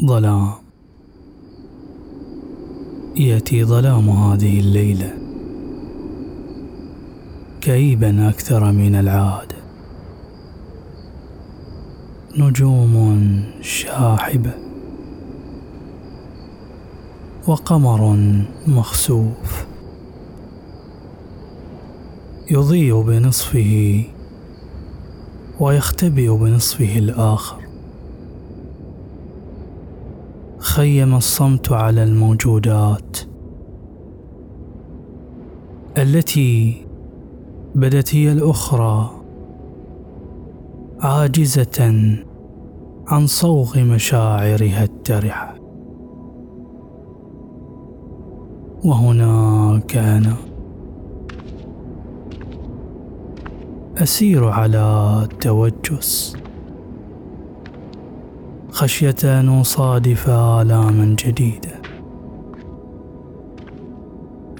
ظلام. يأتي ظلام هذه الليلة كئيبا أكثر من العاده نجوم شاحبه وقمر مخسوف يضيء بنصفه ويختبئ بنصفه الآخر. خيم الصمت على الموجودات التي بدت هي الأخرى عاجزة عن صوغ مشاعرها الترحه وهناك أنا أسير على التوجس. خشية أن أصادف آلاما جديدة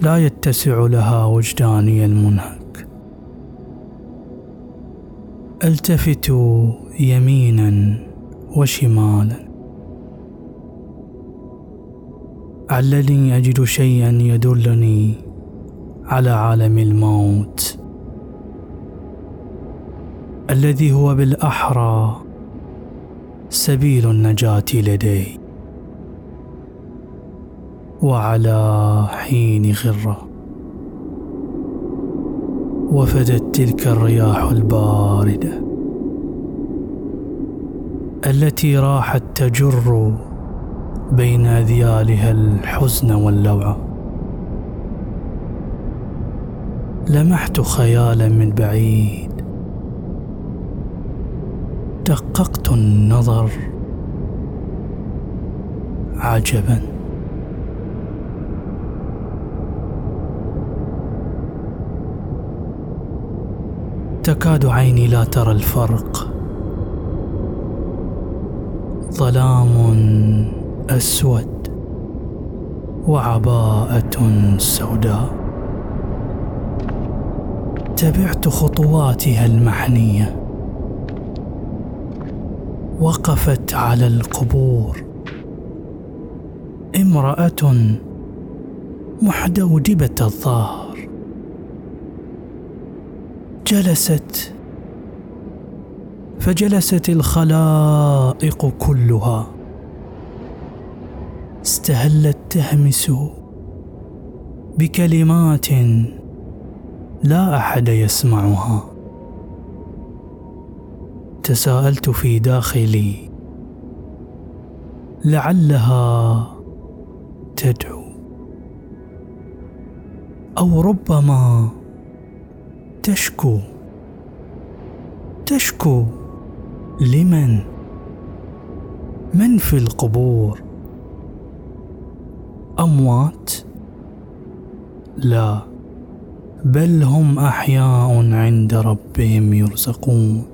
لا يتسع لها وجداني المنهك. ألتفت يمينا وشمالا. علني أجد شيئا يدلني على عالم الموت. الذي هو بالأحرى سبيل النجاة لدي وعلى حين غرة. وفدت تلك الرياح الباردة. التي راحت تجر بين أذيالها الحزن واللوعة لمحت خيالا من بعيد. دققت النظر عجبا. تكاد عيني لا ترى الفرق. ظلام أسود وعباءة سوداء. تبعت خطواتها المحنية. وقفت على القبور. امرأة محدودبة الظهر. جلست. فجلست الخلائق كلها. استهلت تهمس بكلمات لا أحد يسمعها. تساءلت في داخلي. لعلها تدعو. أو ربما تشكو. تشكو. لمن؟ من في القبور؟ أموات؟ لا. بل هم أحياء عند ربهم يرزقون.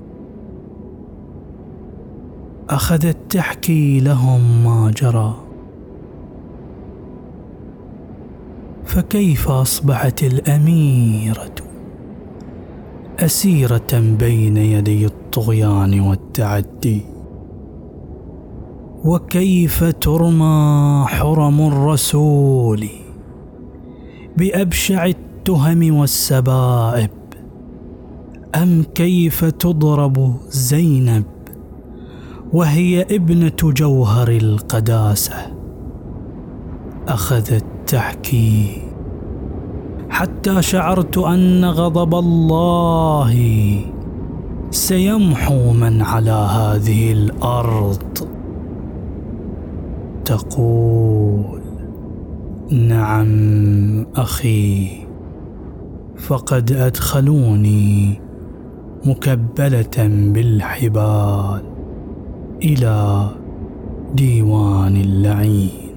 أخذت تحكي لهم ما جرى. فكيف أصبحت الأميرة؟ أسيرة بين يدي الطغيان والتعدي. وكيف ترمى حرم الرسول بأبشع التهم والسبائب؟ أم كيف تضرب زينب وهي ابنة جوهر القداسة. أخذت تحكي. حتى شعرت أن غضب الله. سيمحو من على هذه الأرض. تقول نعم أخي فقد أدخلوني مكبلة بالحبال. إلى ديوان اللعين.